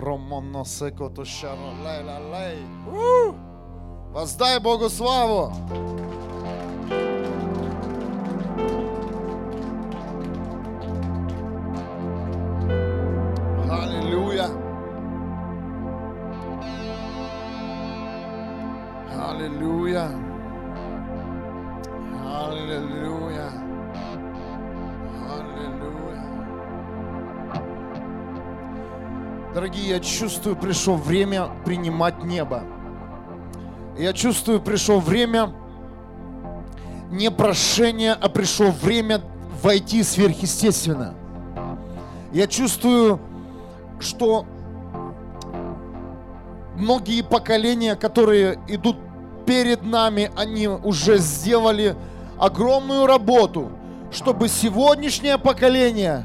Romono seko to šaro, lej, lej. Vas daj Bogoslavo! Чувствую, пришло время принимать небо. Я чувствую, пришло время не прошения, а пришло время войти сверхъестественно. Я чувствую, что многие поколения, которые идут перед нами, они уже сделали огромную работу, чтобы сегодняшнее поколение,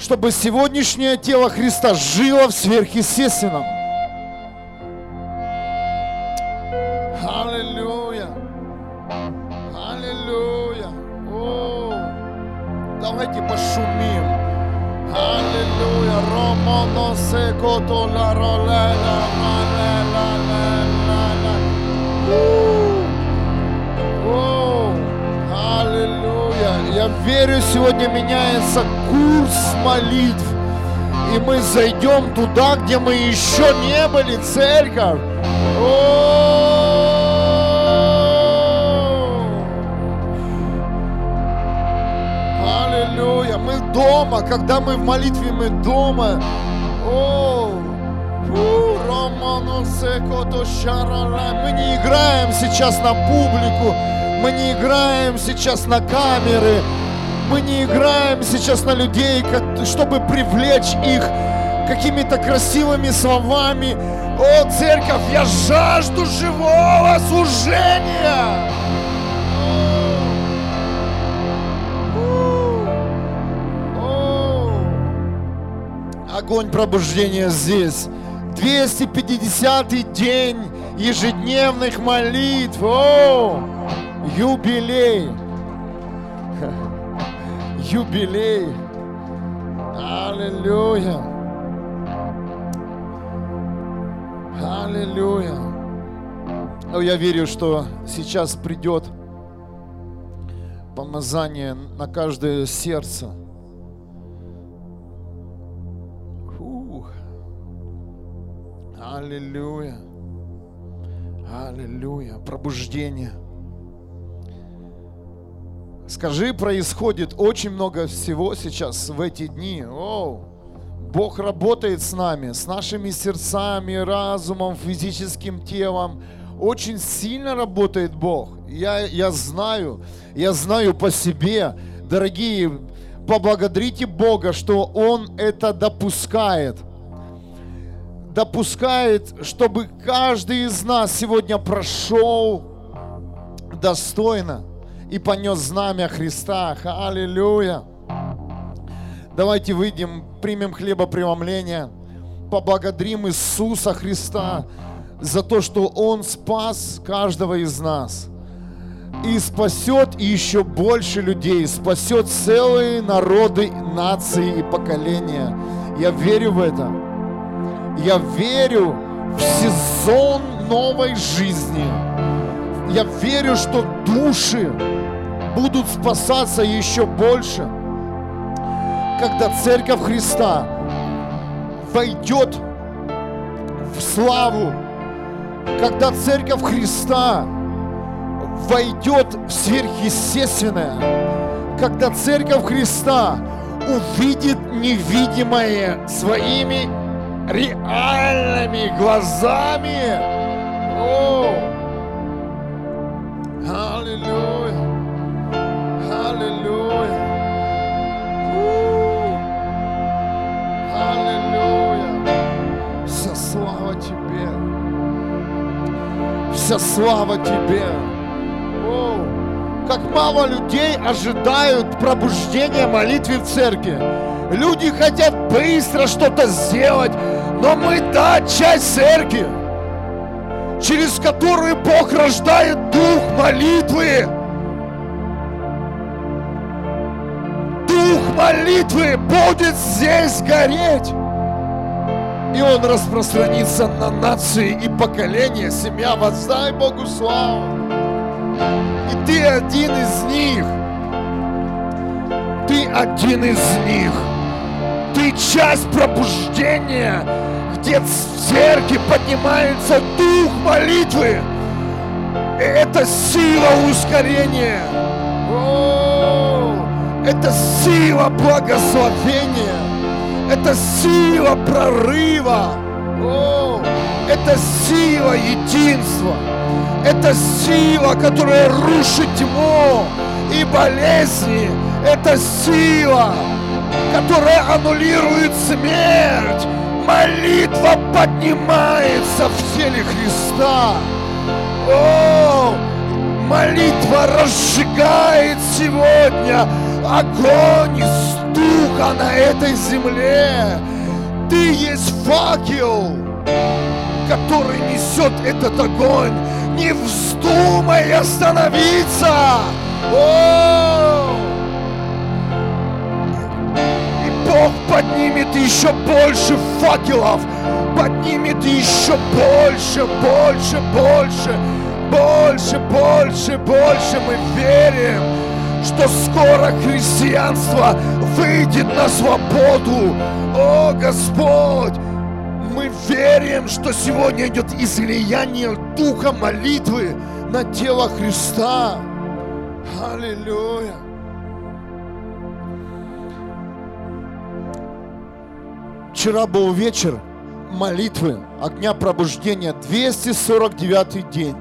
чтобы сегодняшнее тело Христа жило в сверхъестественном. Аллилуйя! Аллилуйя! О, давайте пошумим. Аллилуйя! Ромоно секото ла роле ла ла ла ла ла ла. О, Аллилуйя! Я верю, сегодня меняется курс молитв. И мы зайдем туда, где мы еще не были, церковь. Аллилуйя! Мы дома, когда мы в молитве, мы дома. Мы не играем сейчас на публику, мы не играем сейчас на камеры, мы не играем сейчас на людей, чтобы привлечь их какими-то красивыми словами. О, церковь, я жажду живого служения! Огонь пробуждения здесь. 250-й день ежедневных молитв. О, юбилей. Юбилей. Аллилуйя. Аллилуйя. Но я верю, что сейчас придет помазание на каждое сердце. Фух. Аллилуйя. Аллилуйя. Пробуждение. Скажи, происходит очень много всего сейчас в эти дни. Оу. Бог работает с нами, с нашими сердцами, разумом, физическим телом. Очень сильно работает Бог. Я, я знаю, я знаю по себе. Дорогие, поблагодарите Бога, что Он это допускает. Допускает, чтобы каждый из нас сегодня прошел достойно и понес знамя Христа. Аллилуйя. Давайте выйдем, примем хлебопреломление, поблагодарим Иисуса Христа за то, что Он спас каждого из нас. И спасет еще больше людей, спасет целые народы, нации и поколения. Я верю в это. Я верю в сезон новой жизни. Я верю, что души будут спасаться еще больше когда Церковь Христа войдет в славу, когда Церковь Христа войдет в сверхъестественное, когда Церковь Христа увидит невидимое своими реальными глазами. О! Аллилуйя! Слава Тебе. Вся слава Тебе. О, как мало людей ожидают пробуждения молитвы в церкви. Люди хотят быстро что-то сделать, но мы та часть церкви, через которую Бог рождает дух молитвы. Дух молитвы будет здесь гореть. И он распространится на нации и поколения. Семья, воздай Богу славу. И ты один из них. Ты один из них. Ты часть пробуждения, где в церкви поднимается дух молитвы. И это сила ускорения. О, это сила благословения. Это сила прорыва. О, это сила единства. Это сила, которая рушит тьму и болезни. Это сила, которая аннулирует смерть. Молитва поднимается в теле Христа. О, молитва разжигает сегодня огонь духа на этой земле. Ты есть факел, который несет этот огонь. Не вздумай остановиться. О! И Бог поднимет еще больше факелов, поднимет еще больше, больше, больше, больше, больше, больше. Мы верим, что скоро христианство выйдет на свободу. О, Господь! Мы верим, что сегодня идет излияние духа молитвы на тело Христа. Аллилуйя. Вчера был вечер молитвы, огня пробуждения, 249 день.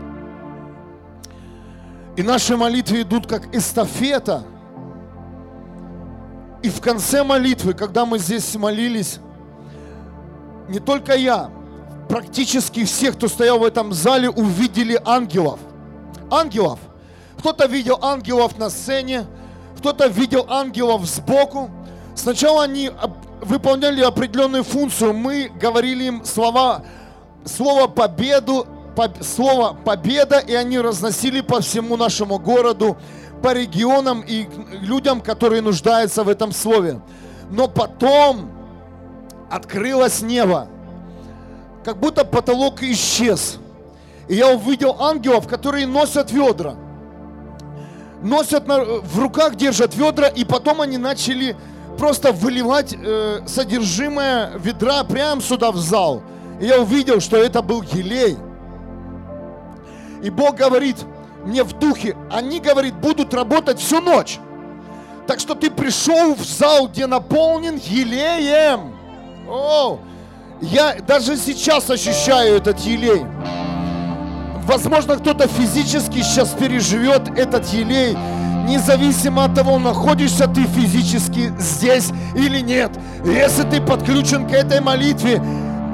И наши молитвы идут как эстафета. И в конце молитвы, когда мы здесь молились, не только я, практически все, кто стоял в этом зале, увидели ангелов. Ангелов. Кто-то видел ангелов на сцене, кто-то видел ангелов сбоку. Сначала они выполняли определенную функцию. Мы говорили им слова, слово победу, поб, слово победа, и они разносили по всему нашему городу, по регионам и людям, которые нуждаются в этом слове. Но потом открылось небо, как будто потолок исчез. И я увидел ангелов, которые носят ведра. Носят на, в руках, держат ведра, и потом они начали просто выливать э, содержимое ведра прямо сюда в зал. И я увидел, что это был елей. И Бог говорит мне в духе, они, говорит, будут работать всю ночь. Так что ты пришел в зал, где наполнен елеем. О, я даже сейчас ощущаю этот елей. Возможно, кто-то физически сейчас переживет этот елей, независимо от того, находишься ты физически здесь или нет. Если ты подключен к этой молитве,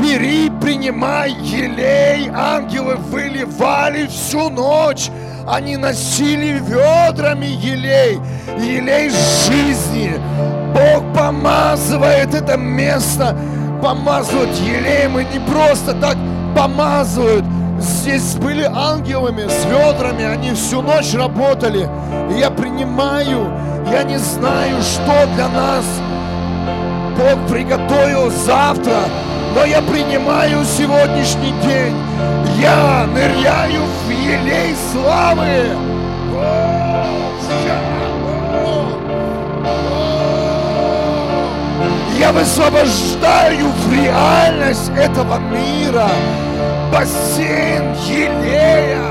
бери, принимай елей. Ангелы выливали всю ночь. Они носили ведрами елей, елей жизни. Бог помазывает это место, помазывают елеем, и не просто так помазывают. Здесь были ангелами с ведрами, они всю ночь работали. И я принимаю, я не знаю, что для нас Бог приготовил завтра, но я принимаю сегодняшний день. Я ныряю в елей славы. Я высвобождаю в реальность этого мира бассейн елея.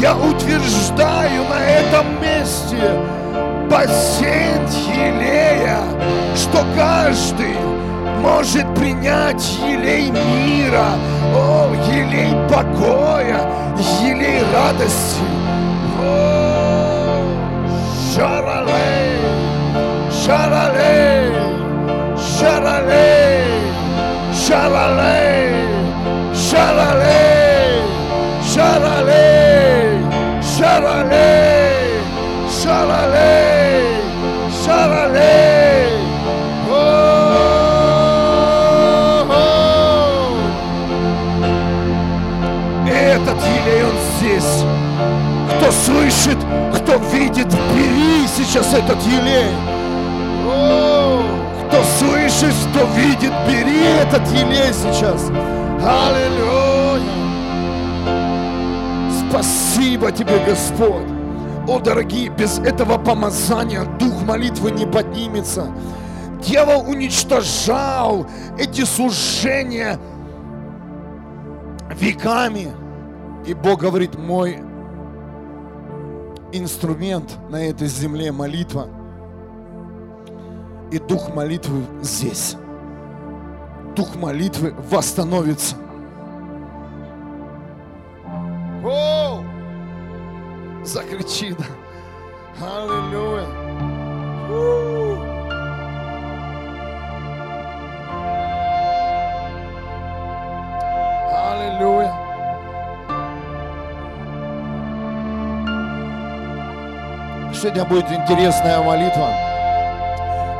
Я утверждаю на этом месте бассейн елея, что каждый может принять елей мира, о, елей покоя, елей радости. О, шаралей, шаралей, шаралей, шаралей, шаралей, шаралей, шаралей, шаралей. Сейчас этот елей. Кто слышит, кто видит, бери этот елей сейчас. Аллилуйя. Спасибо тебе, Господь. О, дорогие, без этого помазания дух молитвы не поднимется. Дьявол уничтожал эти служения веками. И Бог говорит, мой инструмент на этой земле молитва. И дух молитвы здесь. Дух молитвы восстановится. О! Закричи, да. Аллилуйя. Сегодня будет интересная молитва.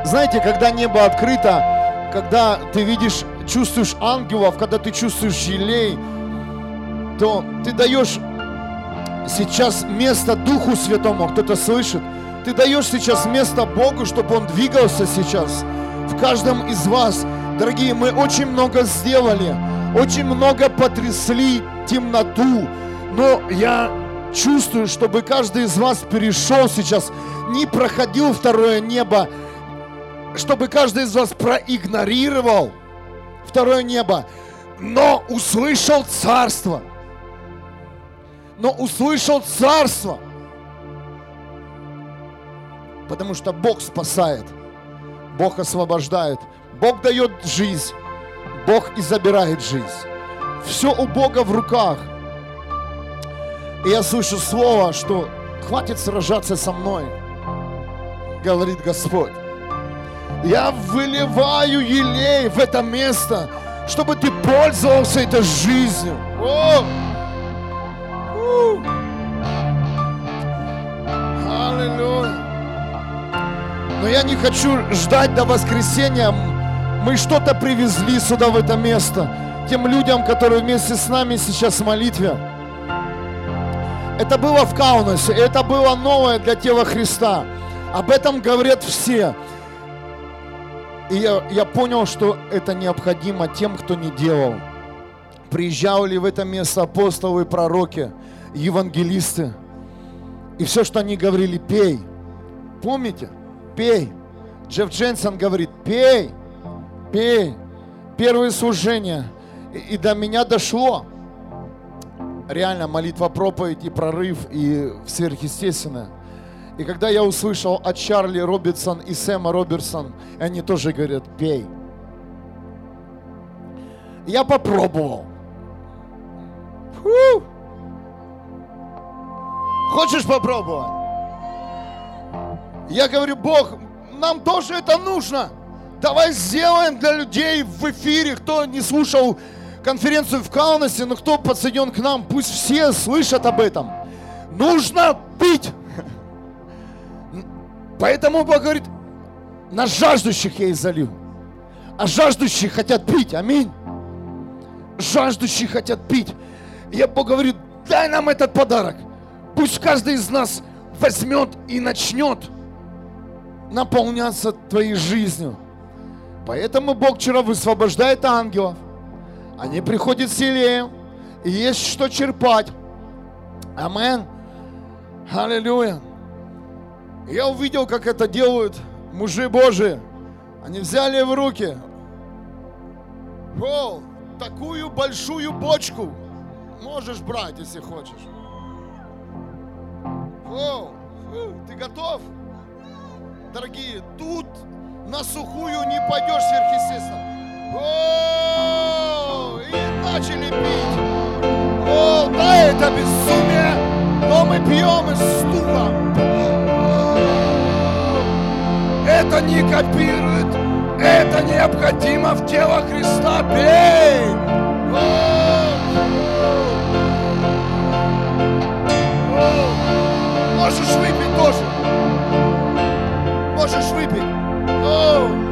Знаете, когда небо открыто, когда ты видишь, чувствуешь ангелов, когда ты чувствуешь елей, то ты даешь сейчас место Духу Святому, кто-то слышит, ты даешь сейчас место Богу, чтобы Он двигался сейчас в каждом из вас. Дорогие, мы очень много сделали, очень много потрясли темноту, но я чувствую, чтобы каждый из вас перешел сейчас, не проходил второе небо, чтобы каждый из вас проигнорировал второе небо, но услышал царство – но услышал царство. Потому что Бог спасает, Бог освобождает, Бог дает жизнь, Бог и забирает жизнь. Все у Бога в руках. И я слышу слово, что хватит сражаться со мной, говорит Господь. Я выливаю елей в это место, чтобы ты пользовался этой жизнью. О! Аллилуйя. Но я не хочу ждать до воскресенья. Мы что-то привезли сюда, в это место. Тем людям, которые вместе с нами сейчас в молитве. Это было в Каунасе, это было новое для тела Христа. Об этом говорят все. И я, я понял, что это необходимо тем, кто не делал. Приезжали в это место апостолы пророки, евангелисты – и все, что они говорили, пей. Помните? Пей. Джефф Дженсон говорит, пей, пей. Первые служения. И, и до меня дошло. Реально молитва, проповедь и прорыв, и сверхъестественное. И когда я услышал от Чарли Робинсон и Сэма Роберсон, они тоже говорят, пей. Я попробовал. Фу! Хочешь попробовать? Я говорю, Бог, нам тоже это нужно. Давай сделаем для людей в эфире, кто не слушал конференцию в Каунасе, но кто подсоединен к нам, пусть все слышат об этом. Нужно пить. Поэтому Бог говорит, на жаждущих я изолью. А жаждущие хотят пить. Аминь. Жаждущие хотят пить. И я Бог говорит, дай нам этот подарок. Пусть каждый из нас возьмет и начнет наполняться твоей жизнью. Поэтому Бог вчера высвобождает ангелов. Они приходят с Илеем, и есть что черпать. Амен. Аллилуйя. Я увидел, как это делают мужи Божии. Они взяли в руки о, такую большую бочку. Можешь брать, если хочешь. О, ты готов? Дорогие, тут на сухую не пойдешь сверхъестественно. О, начали пить. О, да, это безумие, но мы пьем из стула. Это не копирует, это необходимо в тело Христа. Пей! Можешь выпить тоже. Можешь выпить. О!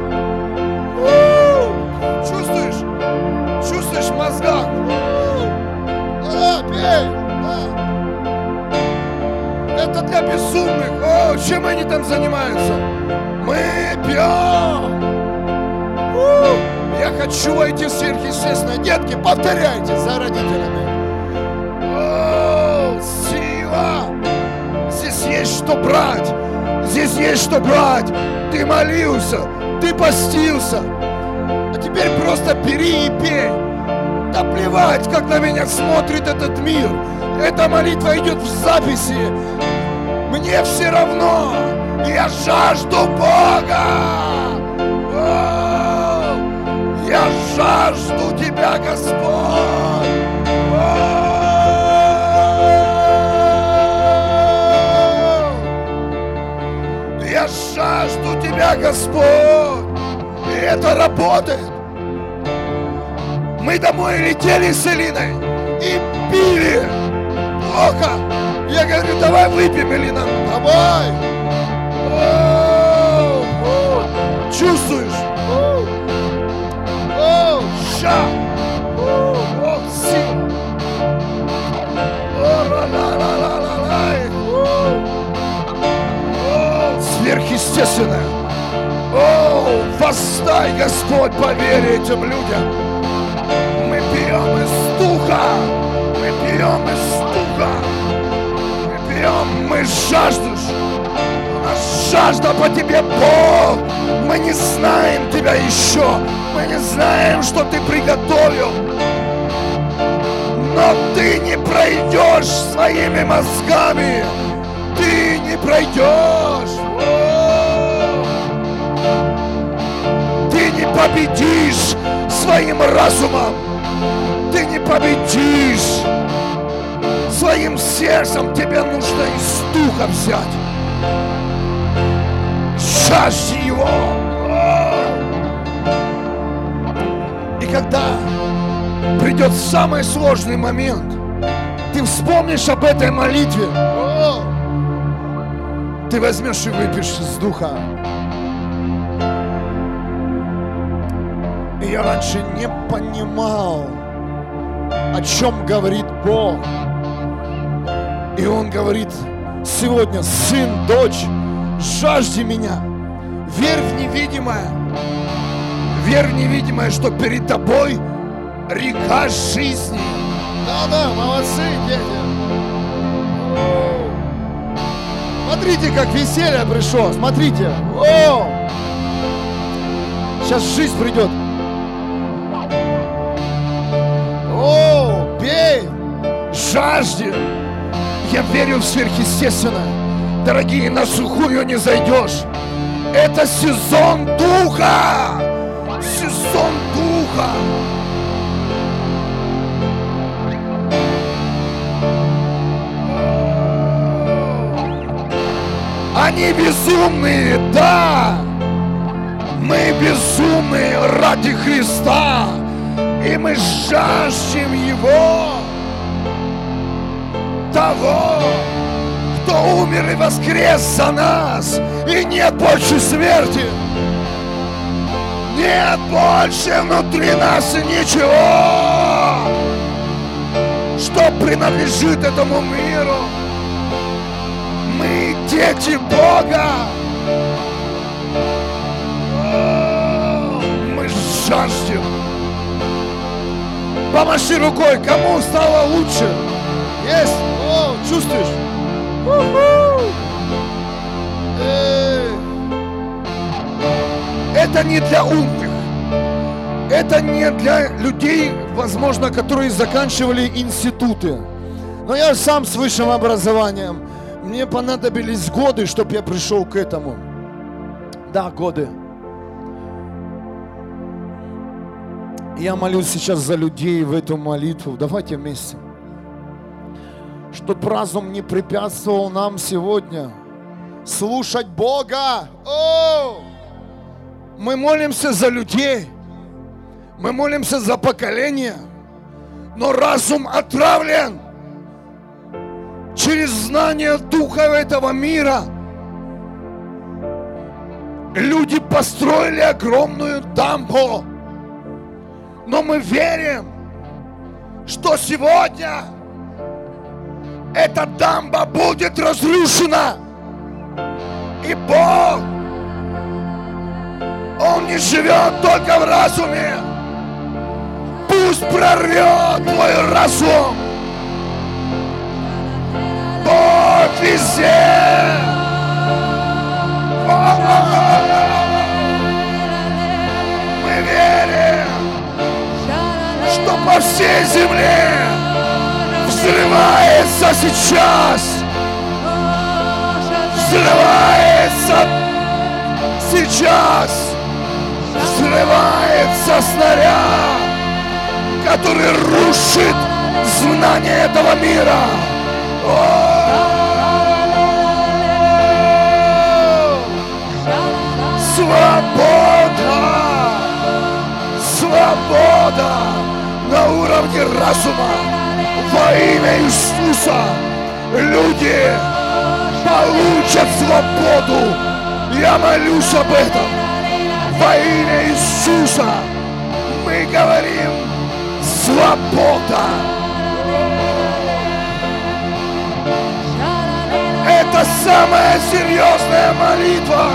Чувствуешь в мозгах? А, пей! А. Это для безумных. О, чем они там занимаются? Мы пьем. Я хочу войти в сверхъестественное. Детки, повторяйте за родителями. О, сила! Здесь есть что брать. Здесь есть что брать. Ты молился, ты постился. А теперь просто бери и пей. Да плевать, как на меня смотрит этот мир. Эта молитва идет в записи. Мне все равно. Я жажду Бога. Я жажду Тебя, Господь. Я жажду Тебя, Господь. И это работает. Мы домой летели с Элиной и пили. Плохо. Я говорю, давай выпьем, Элина. Давай. О, Чувствуешь? О, о, ща. О, о, сила. О, ла-ла-ла-ла-ла-лай. О, о, Сверхъестественное. О, востай, Господь, по вере этим людям. Духа. Мы пьем из духа. Мы пьем, мы жаждешь. У нас жажда по тебе, Бог. Мы не знаем тебя еще. Мы не знаем, что ты приготовил. Но ты не пройдешь своими мозгами. Ты не пройдешь. Ты не победишь своим разумом. Ты не победишь своим сердцем. Тебе нужно из духа взять. Жажди его. И когда придет самый сложный момент, ты вспомнишь об этой молитве. Ты возьмешь и выпьешь из духа. И я раньше не понимал, о чем говорит Бог. И Он говорит сегодня, сын, дочь, жажди меня, верь в невидимое, верь в невидимое, что перед тобой река жизни. Да-да, молодцы, дети. Смотрите, как веселье пришло, смотрите. О! Сейчас жизнь придет. Жажди. Я верю в сверхъестественное. Дорогие, на сухую не зайдешь. Это сезон духа. Сезон духа. Они безумные, да. Мы безумные ради Христа. И мы жаждем Его. Того, кто умер и воскрес за нас. И нет больше смерти. Нет больше внутри нас ничего, что принадлежит этому миру. Мы дети Бога. Мы жаждем. Помаши рукой, кому стало лучше? Есть? Чувствуешь? Эй! Это не для умных. Это не для людей, возможно, которые заканчивали институты. Но я сам с высшим образованием. Мне понадобились годы, чтобы я пришел к этому. Да, годы. Я молюсь сейчас за людей в эту молитву. Давайте вместе. Чтоб разум не препятствовал нам сегодня слушать Бога. О! Мы молимся за людей. Мы молимся за поколение. Но разум отравлен через знание духа этого мира. Люди построили огромную дамбу. Но мы верим, что сегодня эта дамба будет разрушена. И Бог Он не живет только в разуме. Пусть прорвет твой разум. Бог везде. Мы верим, что по всей земле взрывается сейчас. Взрывается сейчас. Взрывается снаряд, который рушит знание этого мира. Свобода! Свобода на уровне разума во имя Иисуса. Люди получат свободу. Я молюсь об этом. Во имя Иисуса мы говорим свобода. Это самая серьезная молитва.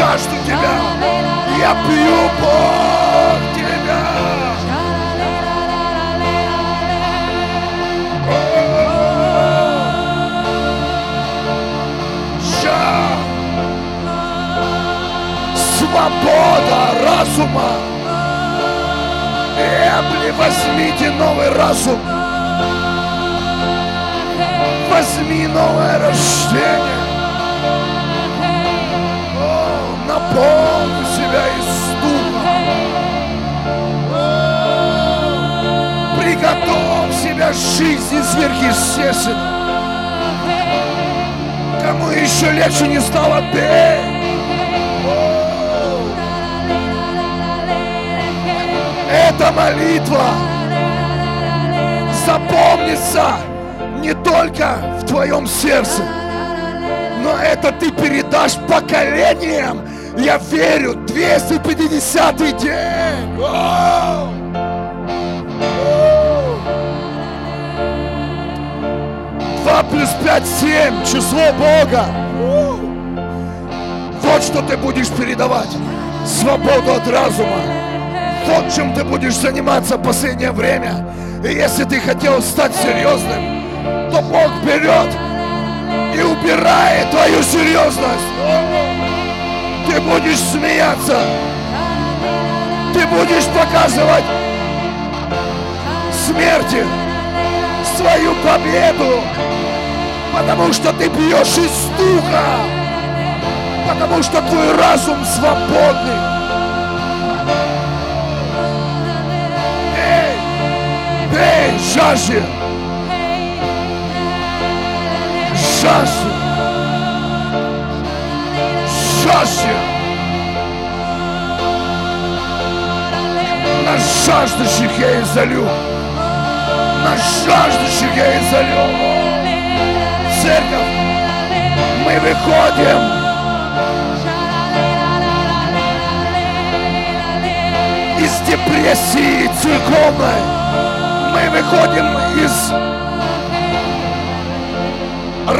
Жажду Тебя. Я пью, Бог, Тебя. Свобода разума. Эбли, возьмите новый разум. Возьми новое рождение. Жизни сверхъестественной. Кому еще легче не стало. О, Эта молитва запомнится не только в твоем сердце, но это ты передашь поколениям. Я верю, 250 день. О! Два плюс пять, семь, число Бога. Вот что ты будешь передавать. Свободу от разума. Вот чем ты будешь заниматься в последнее время. И если ты хотел стать серьезным, то Бог берет и убирает твою серьезность. Ты будешь смеяться. Ты будешь показывать смерти свою победу. Потому что ты пьешь из духа. Потому что твой разум свободный. Эй, эй, жажде. Жажде. Жажде. На жаждущих я изолю. На жаждущих я изолю. Церковь, мы выходим из депрессии церковной. Мы выходим из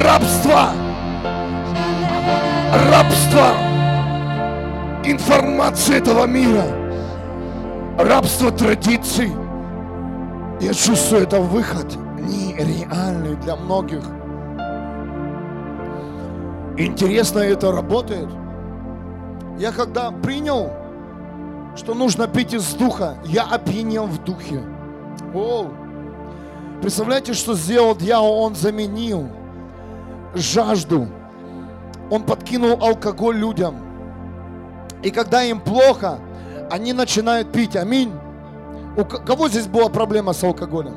рабства. Рабства информации этого мира. Рабство традиций. Я чувствую, это выход нереальный для многих. Интересно, это работает. Я когда принял, что нужно пить из духа, я опьянел в духе. О, представляете, что сделал дьявол? Он заменил жажду. Он подкинул алкоголь людям. И когда им плохо, они начинают пить. Аминь. У ко- кого здесь была проблема с алкоголем?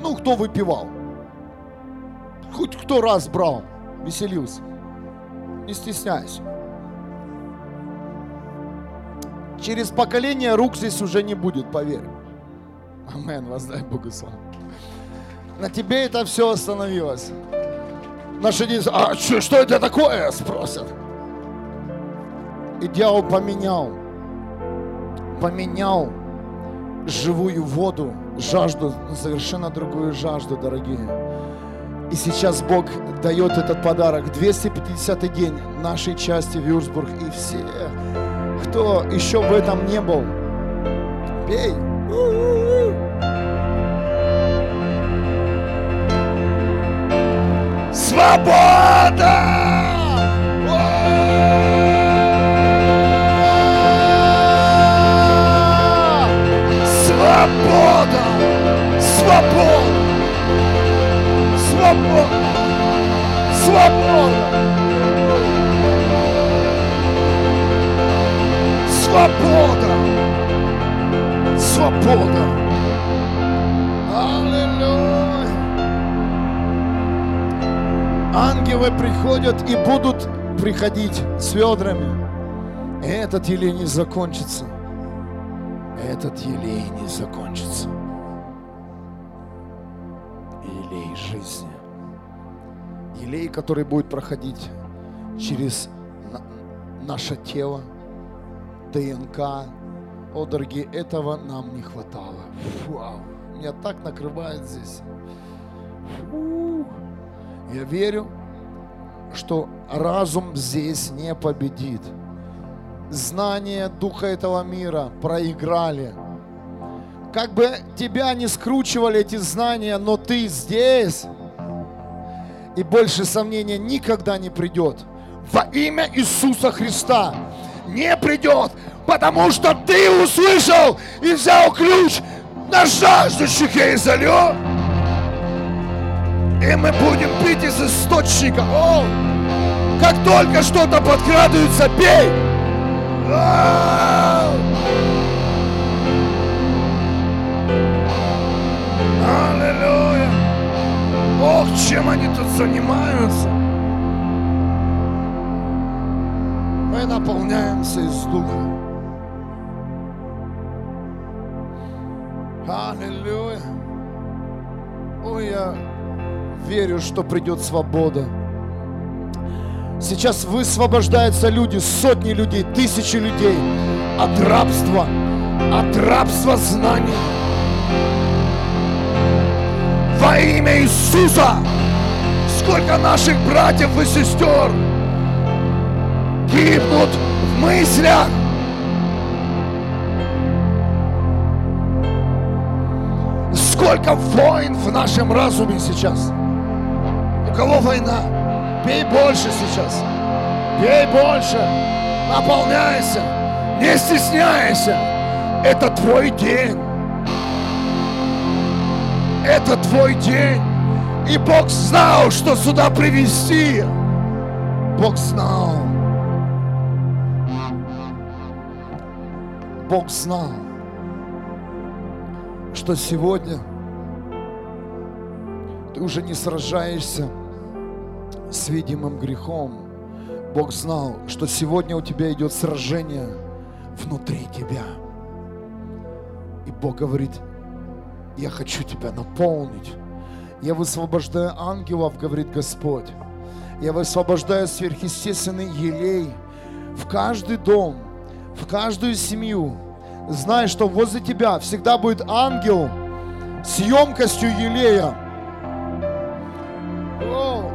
Ну, кто выпивал? Хоть кто раз брал, веселился. Не стесняйся. Через поколение рук здесь уже не будет, поверь. Амен, воздай Богу славу. На тебе это все остановилось. Наши дети, а что, что это такое, спросят. И дьявол поменял, поменял живую воду, жажду, совершенно другую жажду, дорогие. И сейчас Бог дает этот подарок. 250 день нашей части Вюрсбург. И все, кто еще в этом не был, пей. Свобода! Свобода! Свобода! Свобода! Свобода! Свобода! Свобода! Аллилуйя! Ангелы приходят и будут приходить с ведрами. Этот елей не закончится этот елей не закончится. Елей, который будет проходить через наше тело, ДНК. О, дорогие, этого нам не хватало. Вау, меня так накрывает здесь. Фу. Я верю, что разум здесь не победит знания духа этого мира проиграли. Как бы тебя не скручивали эти знания, но ты здесь, и больше сомнения никогда не придет. Во имя Иисуса Христа не придет, потому что ты услышал и взял ключ на жаждущих я изолю. И мы будем пить из источника. О, как только что-то подкрадывается, бей. Аллилуйя! Ох, чем они тут занимаются! Мы наполняемся из Духа. Аллилуйя! Ой, я верю, что придет свобода. Сейчас высвобождаются люди, сотни людей, тысячи людей от рабства, от рабства знаний. Во имя Иисуса! Сколько наших братьев и сестер гибнут в мыслях, Сколько войн в нашем разуме сейчас? У кого война? Пей больше сейчас. Пей больше. Наполняйся. Не стесняйся. Это твой день. Это твой день. И Бог знал, что сюда привести. Бог знал. Бог знал, что сегодня ты уже не сражаешься с видимым грехом, Бог знал, что сегодня у тебя идет сражение внутри тебя. И Бог говорит, я хочу тебя наполнить. Я высвобождаю ангелов, говорит Господь. Я высвобождаю сверхъестественный елей в каждый дом, в каждую семью. Знай, что возле тебя всегда будет ангел с емкостью елея,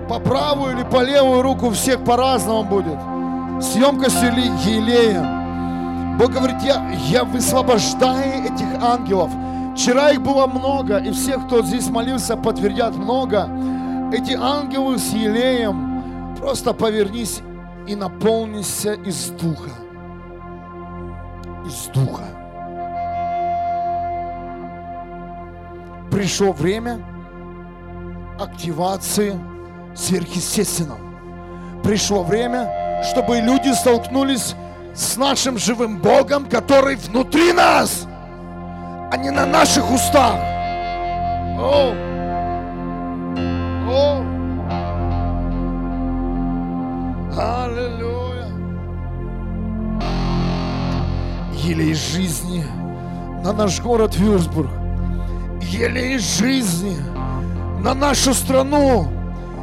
по правую или по левую руку всех по-разному будет. С емкостью елеем. Бог говорит, я, я высвобождаю этих ангелов. Вчера их было много, и все, кто здесь молился, подтвердят много. Эти ангелы с елеем, просто повернись и наполнися из Духа. Из Духа. Пришло время активации сверхъестественном. Пришло время, чтобы люди столкнулись с нашим живым Богом, который внутри нас, а не на наших устах. О! О! Аллилуйя! Елей жизни на наш город Вюрсбург. Елей жизни на нашу страну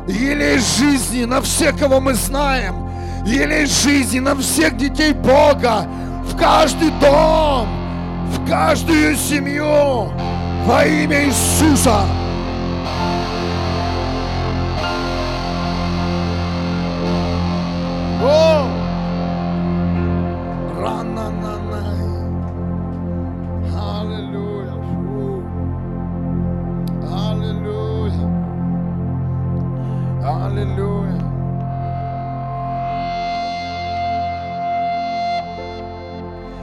Елей жизни на всех, кого мы знаем. Елей жизни на всех детей Бога. В каждый дом, в каждую семью. Во имя Иисуса. О! Аллилуйя. Аллилуйя. Аллилуйя.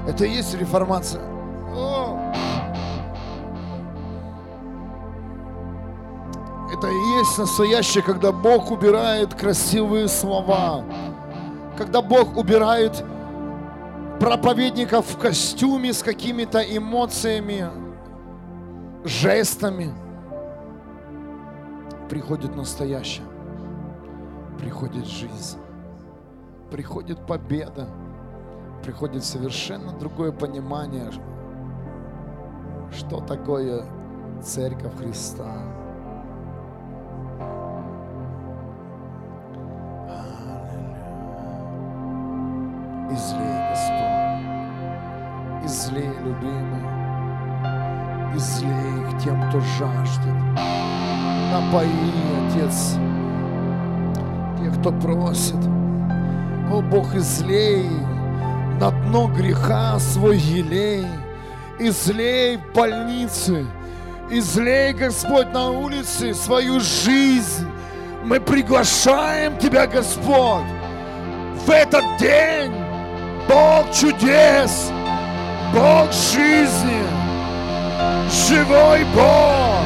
Это и есть реформация. Это и есть настоящее, когда Бог убирает красивые слова. Когда Бог убирает проповедников в костюме с какими-то эмоциями, жестами. Приходит настоящее. Приходит жизнь. Приходит победа. Приходит совершенно другое понимание, что такое Церковь Христа. Излей, Господь. Излей, любимый. Излей их тем, кто жаждет. Напои, Отец, тех, кто просит. О, Бог, излей на дно греха свой елей. Излей в больнице. Излей, Господь, на улице свою жизнь. Мы приглашаем Тебя, Господь, в этот день Бог чудес, Бог жизни, живой Бог,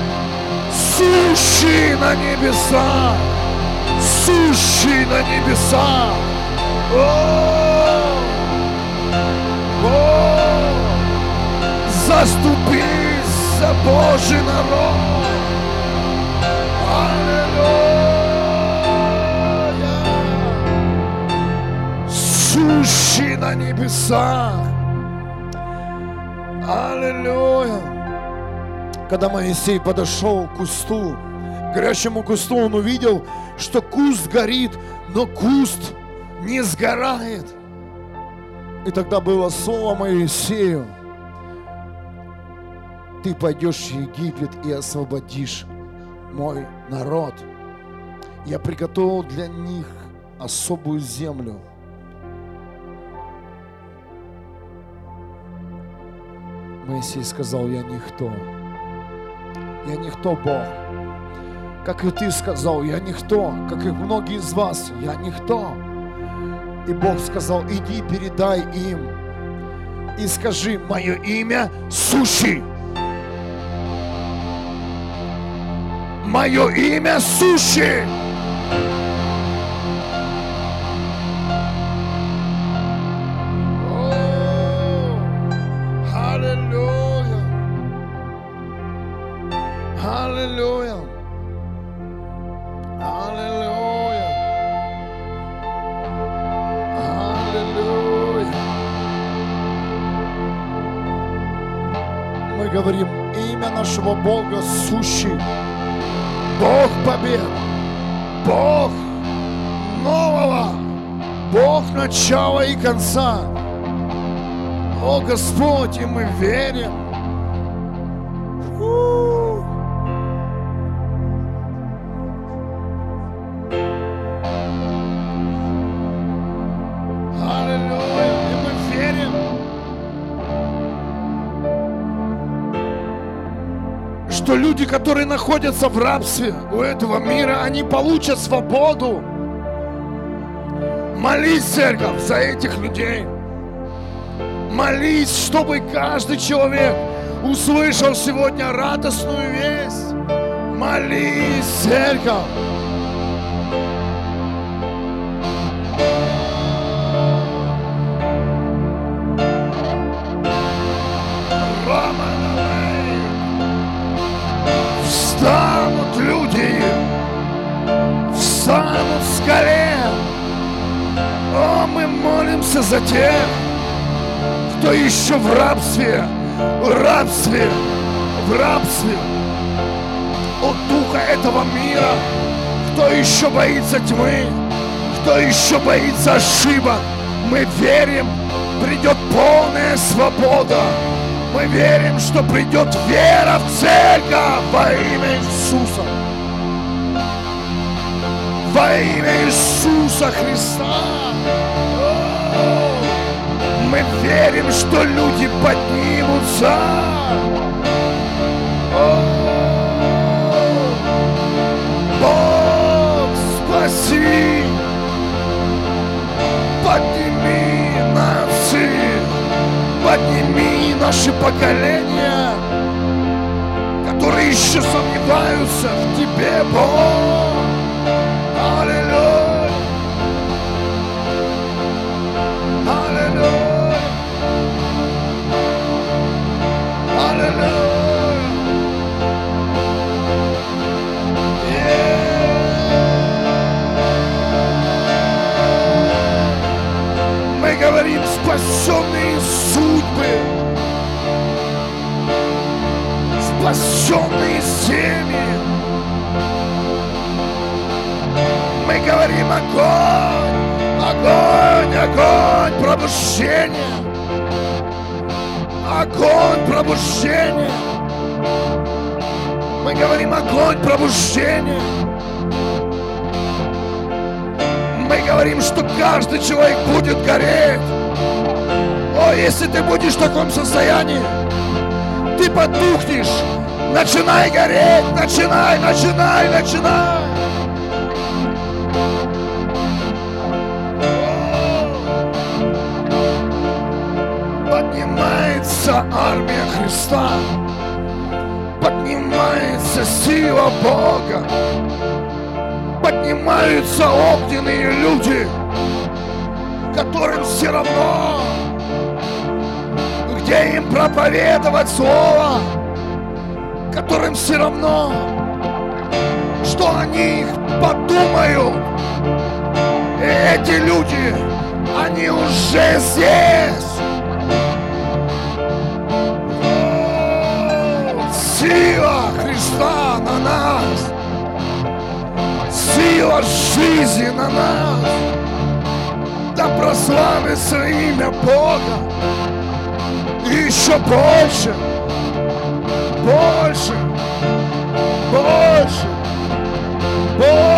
сущий на небесах, сущий на небесах. О, Бог, заступись за Божий народ. Аллилуйя. Сущий на небесах. Аллилуйя. Когда Моисей подошел к кусту, к горящему кусту, он увидел, что куст горит, но куст не сгорает. И тогда было слово Моисею, ты пойдешь в Египет и освободишь мой народ. Я приготовил для них особую землю. Моисей сказал, я никто. Я никто, Бог. Как и ты сказал, я никто. Как и многие из вас, я никто. И Бог сказал, иди передай им и скажи, мое имя Суши. Мое имя Суши. Аллилуйя. Аллилуйя. Аллилуйя. Мы говорим, имя нашего Бога сущий. Бог побед. Бог нового. Бог начала и конца. О Господь, и мы верим. Люди, которые находятся в рабстве у этого мира, они получат свободу. Молись, церковь, за этих людей. Молись, чтобы каждый человек услышал сегодня радостную весть. Молись, церковь. Молимся за тех, кто еще в рабстве, в рабстве, в рабстве от духа этого мира, Кто еще боится тьмы? Кто еще боится ошибок? Мы верим, придет полная свобода. Мы верим, что придет вера в церковь во имя Иисуса. Во имя Иисуса Христа. Мы верим, что люди поднимутся. Бог, спаси, подними нации, подними наши поколения, которые еще сомневаются в Тебе, Бог. Спасенные судьбы, спасенные семьи. Мы говорим огонь, огонь, огонь пробуждения, огонь пробуждения. Мы говорим огонь пробуждения. Мы говорим, что каждый человек будет гореть. Если ты будешь в таком состоянии, ты потухнешь. Начинай гореть, начинай, начинай, начинай. Поднимается армия Христа, поднимается сила Бога поднимаются огненные люди, которым все равно, где им проповедовать слово, которым все равно, что они их подумают. И эти люди, они уже здесь. Сила Христа на нас сила жизни на нас. Да прославится имя Бога. Еще больше, больше, больше, больше,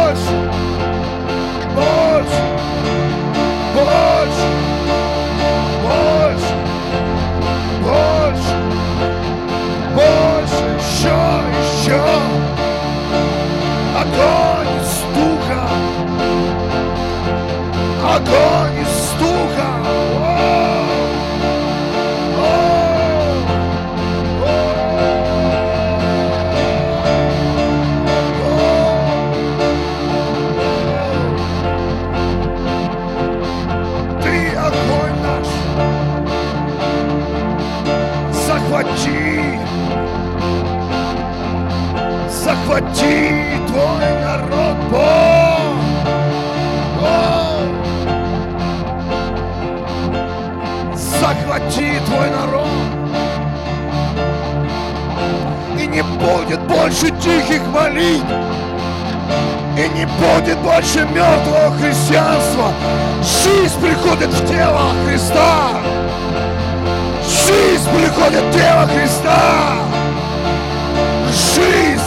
Твой народ. И не будет больше тихих молитв. И не будет больше мертвого христианства. Жизнь приходит в тело Христа. Жизнь приходит в тело Христа. Жизнь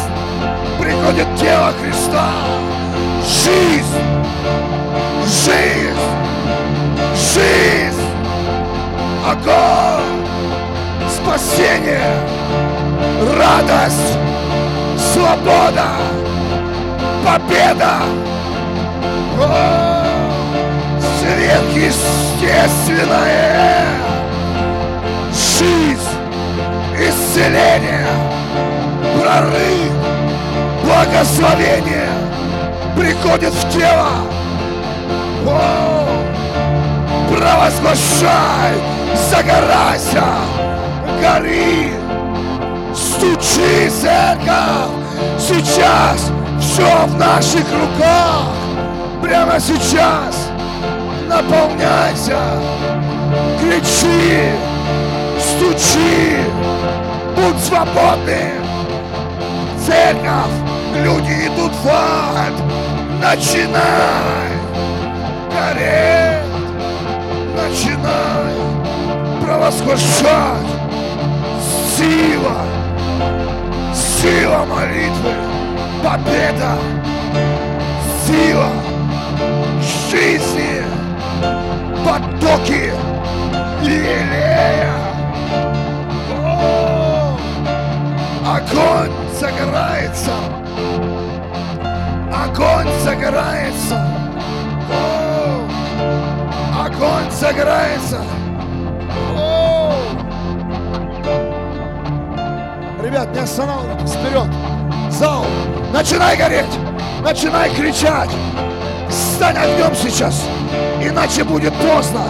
приходит в тело Христа. Жизнь, жизнь, жизнь, огонь, спасение, радость, свобода, победа. О, сверхъестественное, жизнь, исцеление, прорыв, благословение приходит в тело. О, провозглашай, загорайся, гори, стучи, церковь, сейчас все в наших руках, прямо сейчас наполняйся, кричи, стучи, будь свободным, церковь, люди идут в ад, начинай. Гореть, начинай. Провозглашать сила, сила молитвы, победа, сила жизни, потоки елея. О, огонь загорается, огонь загорается, огонь загорается. Ребят, не останавливайтесь, вперед! Зал, начинай гореть, начинай кричать, стань огнем сейчас, иначе будет поздно.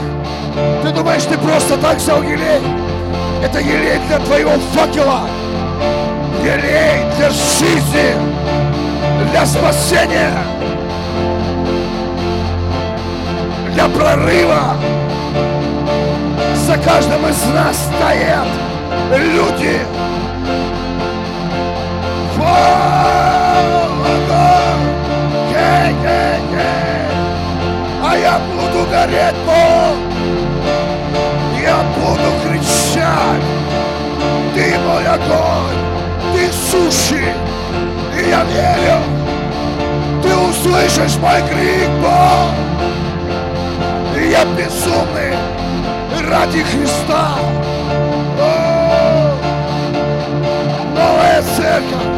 Ты думаешь, ты просто так взял елей? Это елей для твоего факела, елей для жизни, для спасения, для прорыва. За каждым из нас стоят люди. Хей, хей, хей. А я буду гореть, Бог. Я буду кричать. Ты мой огонь, ты суши. И я верю, ты услышишь мой крик, Бог. И я безумный ради Христа. О, Новая церковь, новые мечи.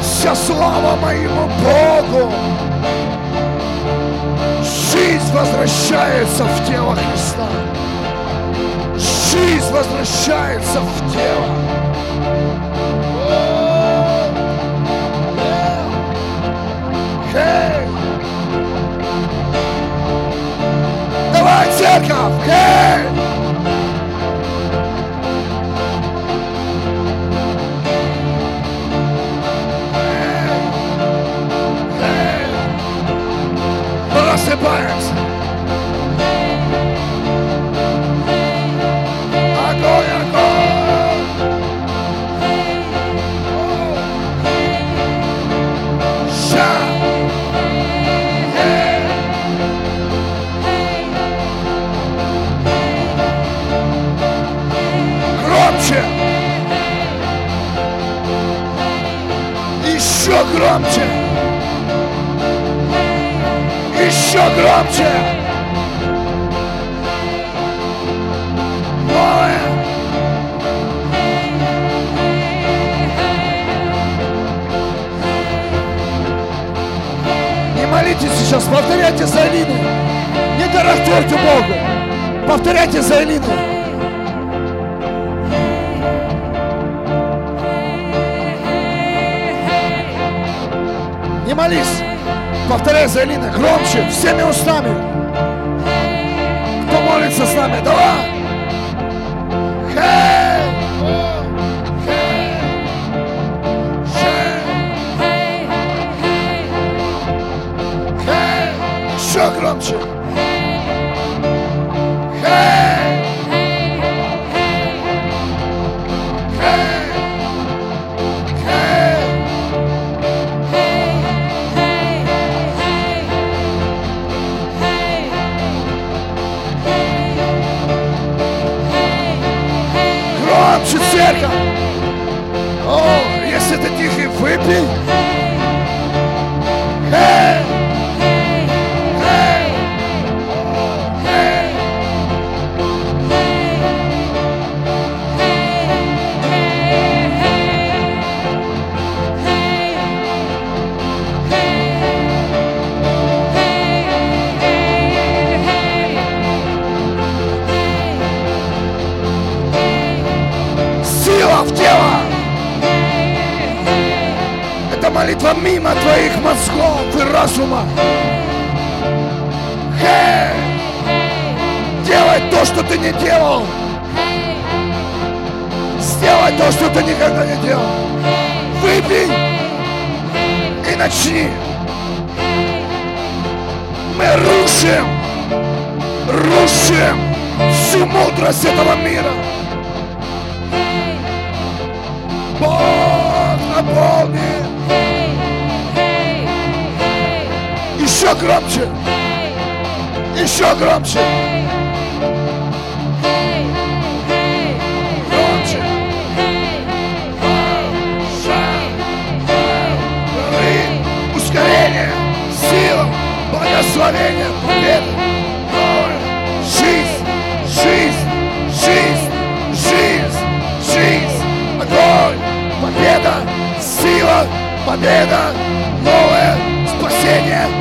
Вся слава моему Богу. Жизнь возвращается в тело Христа. Жизнь возвращается в тело. Хей! Давай, церковь! Хей! Громче! Еще громче! Новое! Не молитесь сейчас, повторяйте за Алину. Не тараторьте Богу. Повторяйте за Алину. Молись. Повторяй за Алиной громче, всеми устами. Кто молится с нами, давай. Победа, новое спасение,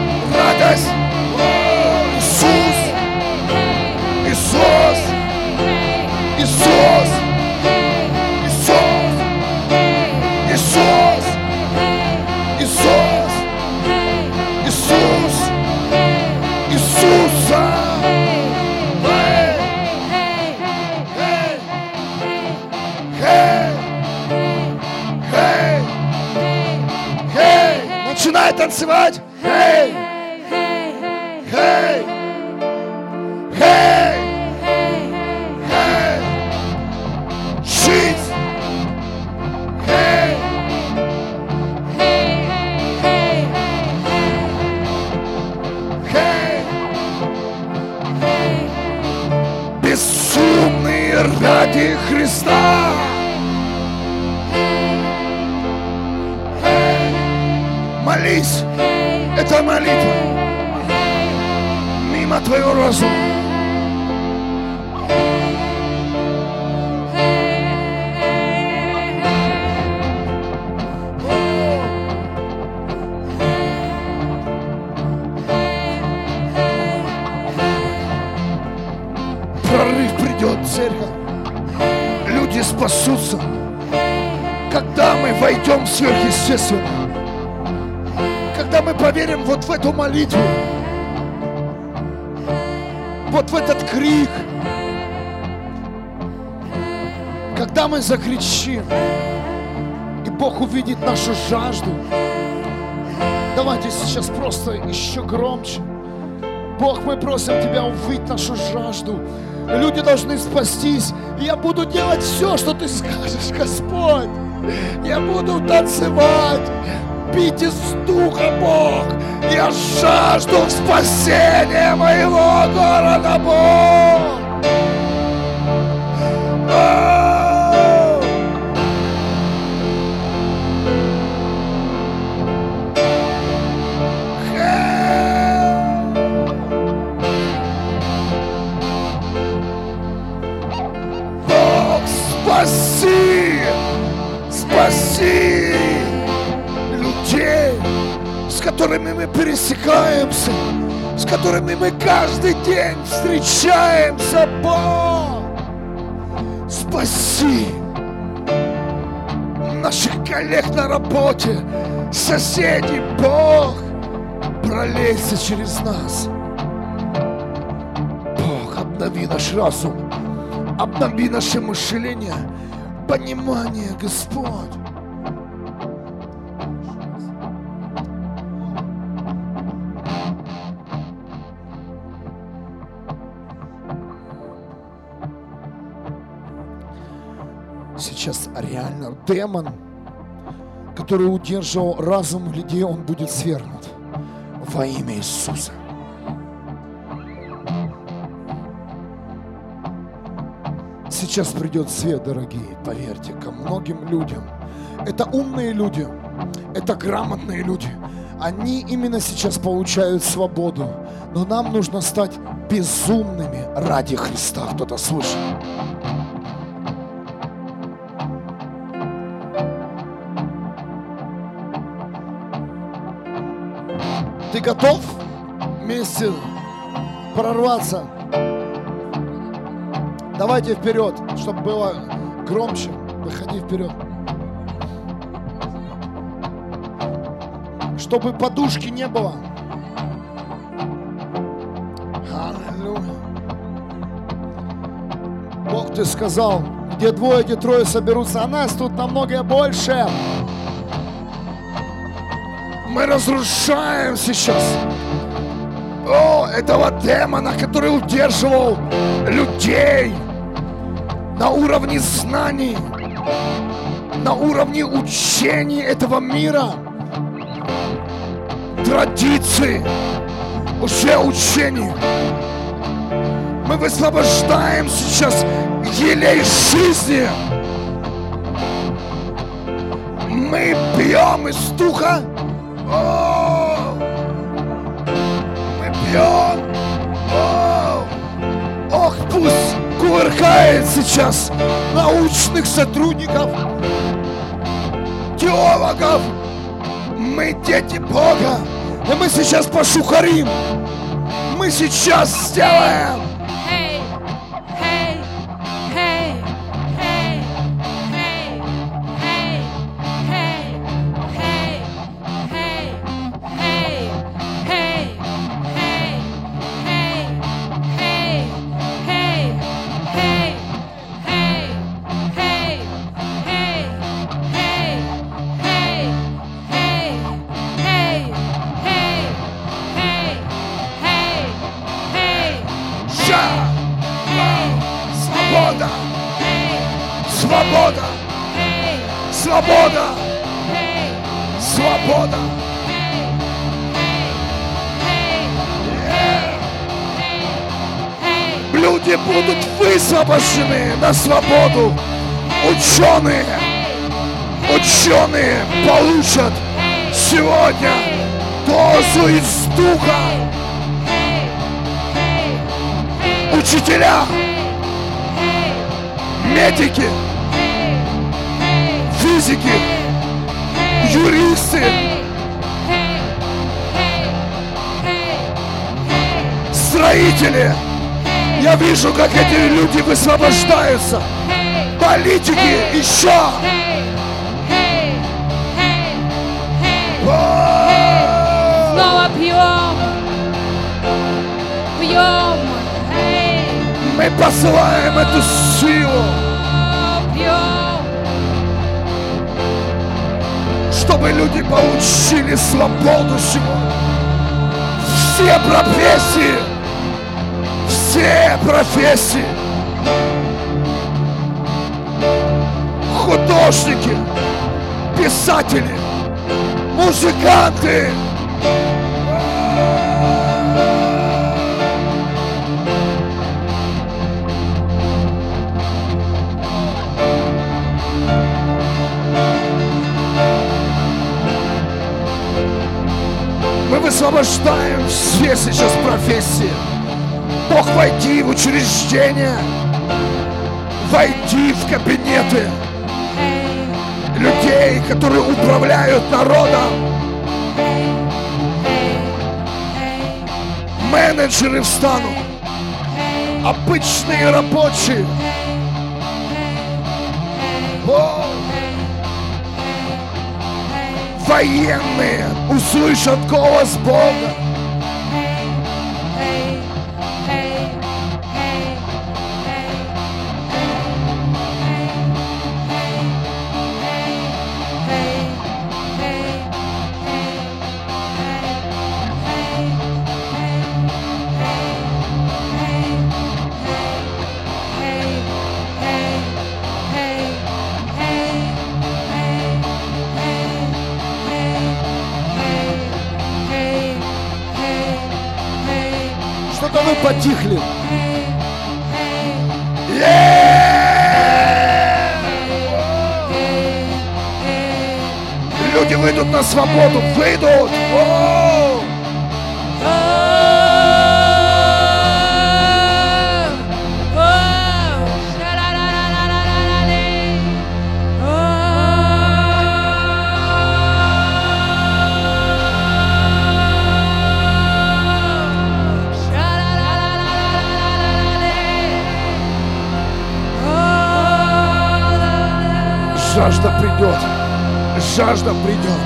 Начинай твоего разума. Прорыв придет, церковь. Люди спасутся. Когда мы войдем в сверхъестественно. Когда мы поверим вот в эту молитву. В этот крик. Когда мы закричим. И Бог увидит нашу жажду. Давайте сейчас просто еще громче. Бог, мы просим Тебя увидеть нашу жажду. Люди должны спастись. Я буду делать все, что Ты скажешь, Господь. Я буду танцевать, из духа, Бог. Я жажду спасения моего города, Бог. О! С которыми мы пересекаемся, с которыми мы каждый день встречаемся, Бог. Спаси наших коллег на работе, соседей, Бог, пролейся через нас. Бог, обнови наш разум, обнови наше мышление, понимание, Господь. Сейчас реально демон, который удерживал разум людей, он будет свергнут во имя Иисуса. Сейчас придет свет, дорогие, поверьте, ко многим людям. Это умные люди, это грамотные люди. Они именно сейчас получают свободу. Но нам нужно стать безумными ради Христа. Кто-то слышит? Ты готов вместе прорваться? Давайте вперед, чтобы было громче. Выходи вперед. Чтобы подушки не было. Бог, ты сказал, где двое, где трое соберутся, а нас тут намного больше. Мы разрушаем сейчас о, этого демона, который удерживал людей на уровне знаний, на уровне учений этого мира, традиций. уже учений. Мы высвобождаем сейчас елей жизни. Мы пьем из духа. О! Мы пьем. Ох, пусть кувыркает сейчас научных сотрудников, теологов. Мы дети Бога. И мы сейчас пошухарим. Мы сейчас сделаем. Люди будут высвобождены на свободу. Ученые, ученые получат сегодня дозу из духа. Учителя, медики, физики, юристы, строители. Я вижу, как эти люди высвобождаются. Политики еще. Снова пьем, пьем, Мы посылаем эту силу, чтобы люди получили свободу сегодня. Все профессии, все профессии. Художники, писатели, музыканты. Мы высвобождаем все сейчас профессии. Бог, войди в учреждения, войди в кабинеты людей, которые управляют народом, менеджеры встанут, обычные рабочие. О! Военные услышат голос Бога. Потихли. Люди выйдут на свободу, выйдут. О! Жажда придет. Жажда придет.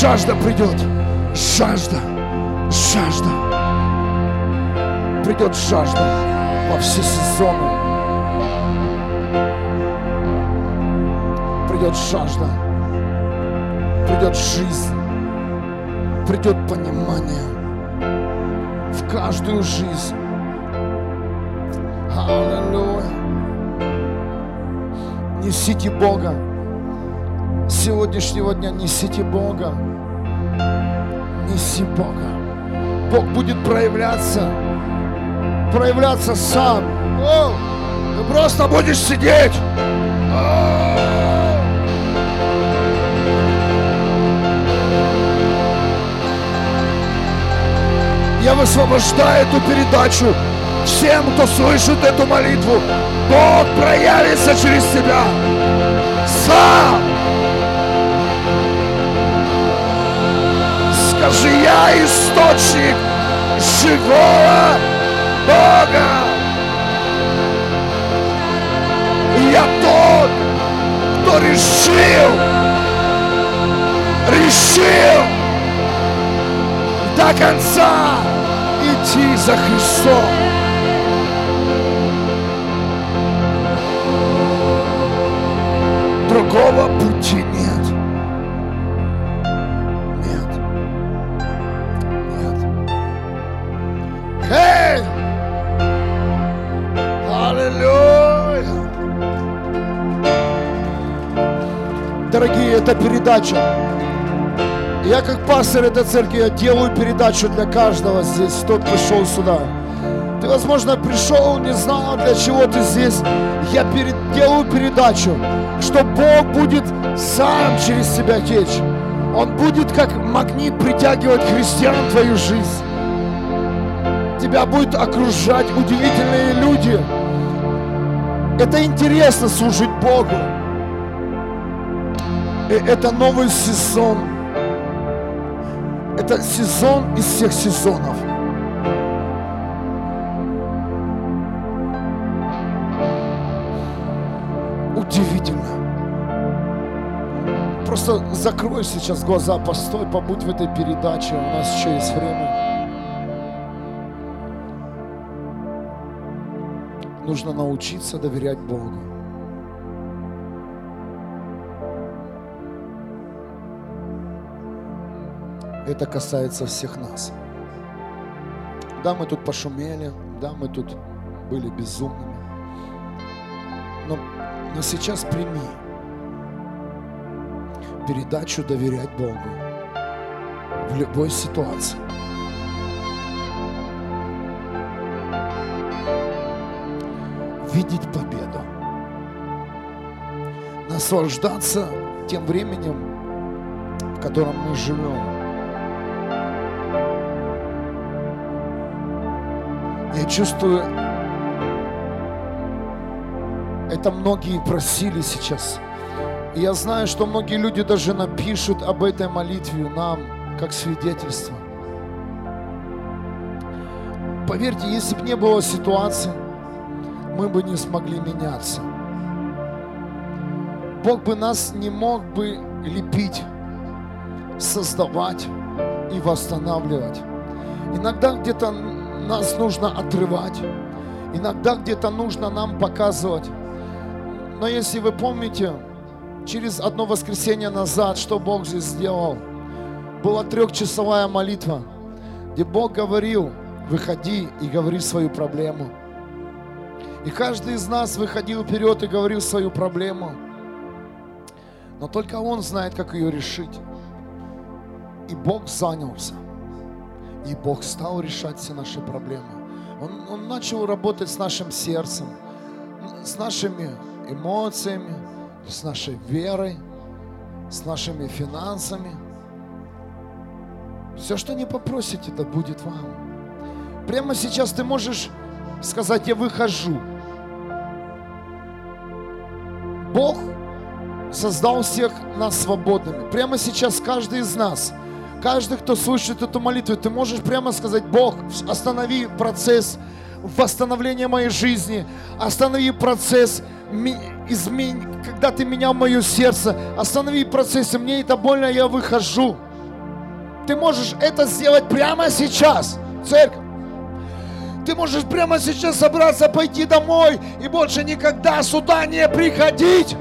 Жажда придет. Жажда. Жажда. Придет жажда во все сезоны. Придет жажда. Придет жизнь. Придет понимание в каждую жизнь. Несите Бога. С сегодняшнего дня несите Бога. Неси Бога. Бог будет проявляться, проявляться сам. О, Ты просто будешь сидеть. Я высвобождаю эту передачу всем, кто слышит эту молитву. Бог проявится через тебя. Сам. Скажи, я источник живого Бога. Я тот, кто решил, решил до конца идти за Христом. Другого пути нет. Нет. Нет. Эй! Аллилуйя! Дорогие, это передача. Я как пастор этой церкви, я делаю передачу для каждого здесь, кто пришел сюда. Ты, возможно, пришел, не знал, для чего ты здесь. Я перед, делаю передачу, что Бог будет сам через тебя течь. Он будет как магнит притягивать христиан в твою жизнь. Тебя будут окружать удивительные люди. Это интересно служить Богу. И это новый сезон. Это сезон из всех сезонов. Просто закрой сейчас глаза, постой, побудь в этой передаче. У нас еще есть время. Нужно научиться доверять Богу. Это касается всех нас. Да, мы тут пошумели, да, мы тут были безумными. Но, но сейчас прими передачу доверять Богу в любой ситуации. Видеть победу. Наслаждаться тем временем, в котором мы живем. Я чувствую, это многие просили сейчас. Я знаю, что многие люди даже напишут об этой молитве нам, как свидетельство. Поверьте, если бы не было ситуации, мы бы не смогли меняться. Бог бы нас не мог бы лепить, создавать и восстанавливать. Иногда где-то нас нужно отрывать, иногда где-то нужно нам показывать. Но если вы помните, через одно воскресенье назад, что Бог здесь сделал, была трехчасовая молитва, где Бог говорил, выходи и говори свою проблему. И каждый из нас выходил вперед и говорил свою проблему. Но только Он знает, как ее решить. И Бог занялся. И Бог стал решать все наши проблемы. Он, он начал работать с нашим сердцем, с нашими эмоциями, с нашей верой, с нашими финансами. Все, что не попросите, да будет вам. Прямо сейчас ты можешь сказать, я выхожу. Бог создал всех нас свободными. Прямо сейчас каждый из нас, каждый, кто слышит эту молитву, ты можешь прямо сказать, Бог, останови процесс восстановления моей жизни, останови процесс измен... когда ты менял мое сердце, останови процесс, мне это больно, я выхожу. Ты можешь это сделать прямо сейчас, церковь. Ты можешь прямо сейчас собраться, пойти домой и больше никогда сюда не приходить.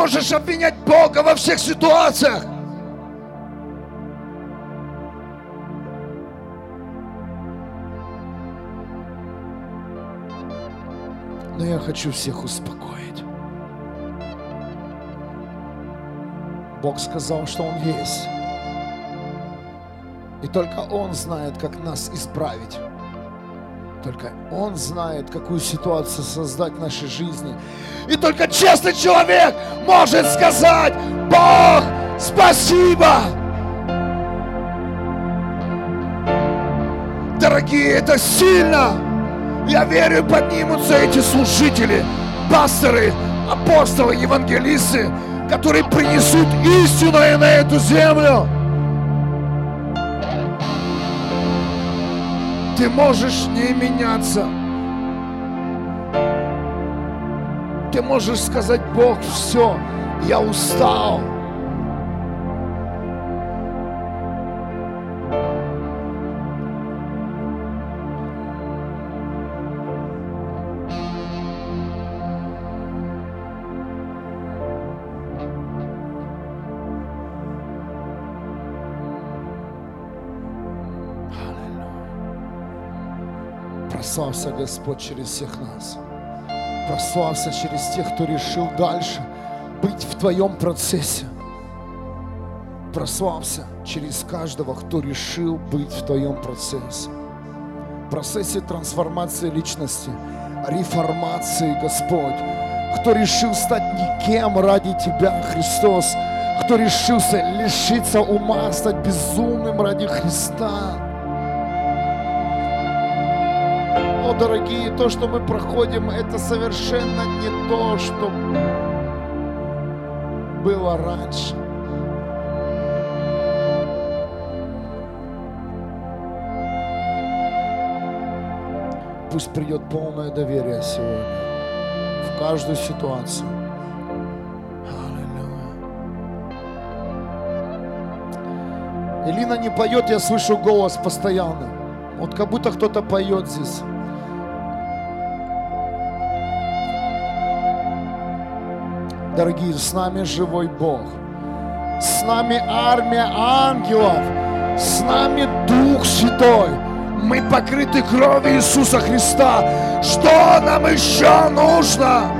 можешь обвинять Бога во всех ситуациях. Но я хочу всех успокоить. Бог сказал, что Он есть. И только Он знает, как нас исправить. Только Он знает, какую ситуацию создать в нашей жизни. И только честный человек может сказать, Бог, спасибо! Дорогие, это сильно! Я верю, поднимутся эти служители, пасторы, апостолы, евангелисты, которые принесут истину на эту землю. Ты можешь не меняться. Ты можешь сказать, Бог, все, я устал. Прославься, Господь, через всех нас. Прославься через тех, кто решил дальше быть в Твоем процессе. Прославься через каждого, кто решил быть в Твоем процессе. В процессе трансформации личности, реформации, Господь. Кто решил стать никем ради Тебя, Христос. Кто решился лишиться ума, стать безумным ради Христа. Дорогие, то, что мы проходим, это совершенно не то, что было раньше. Пусть придет полное доверие сегодня в каждую ситуацию. Аллилуйя. Элина не поет, я слышу голос постоянно. Вот как будто кто-то поет здесь. Дорогие, с нами живой Бог. С нами армия ангелов. С нами Дух Святой. Мы покрыты кровью Иисуса Христа. Что нам еще нужно?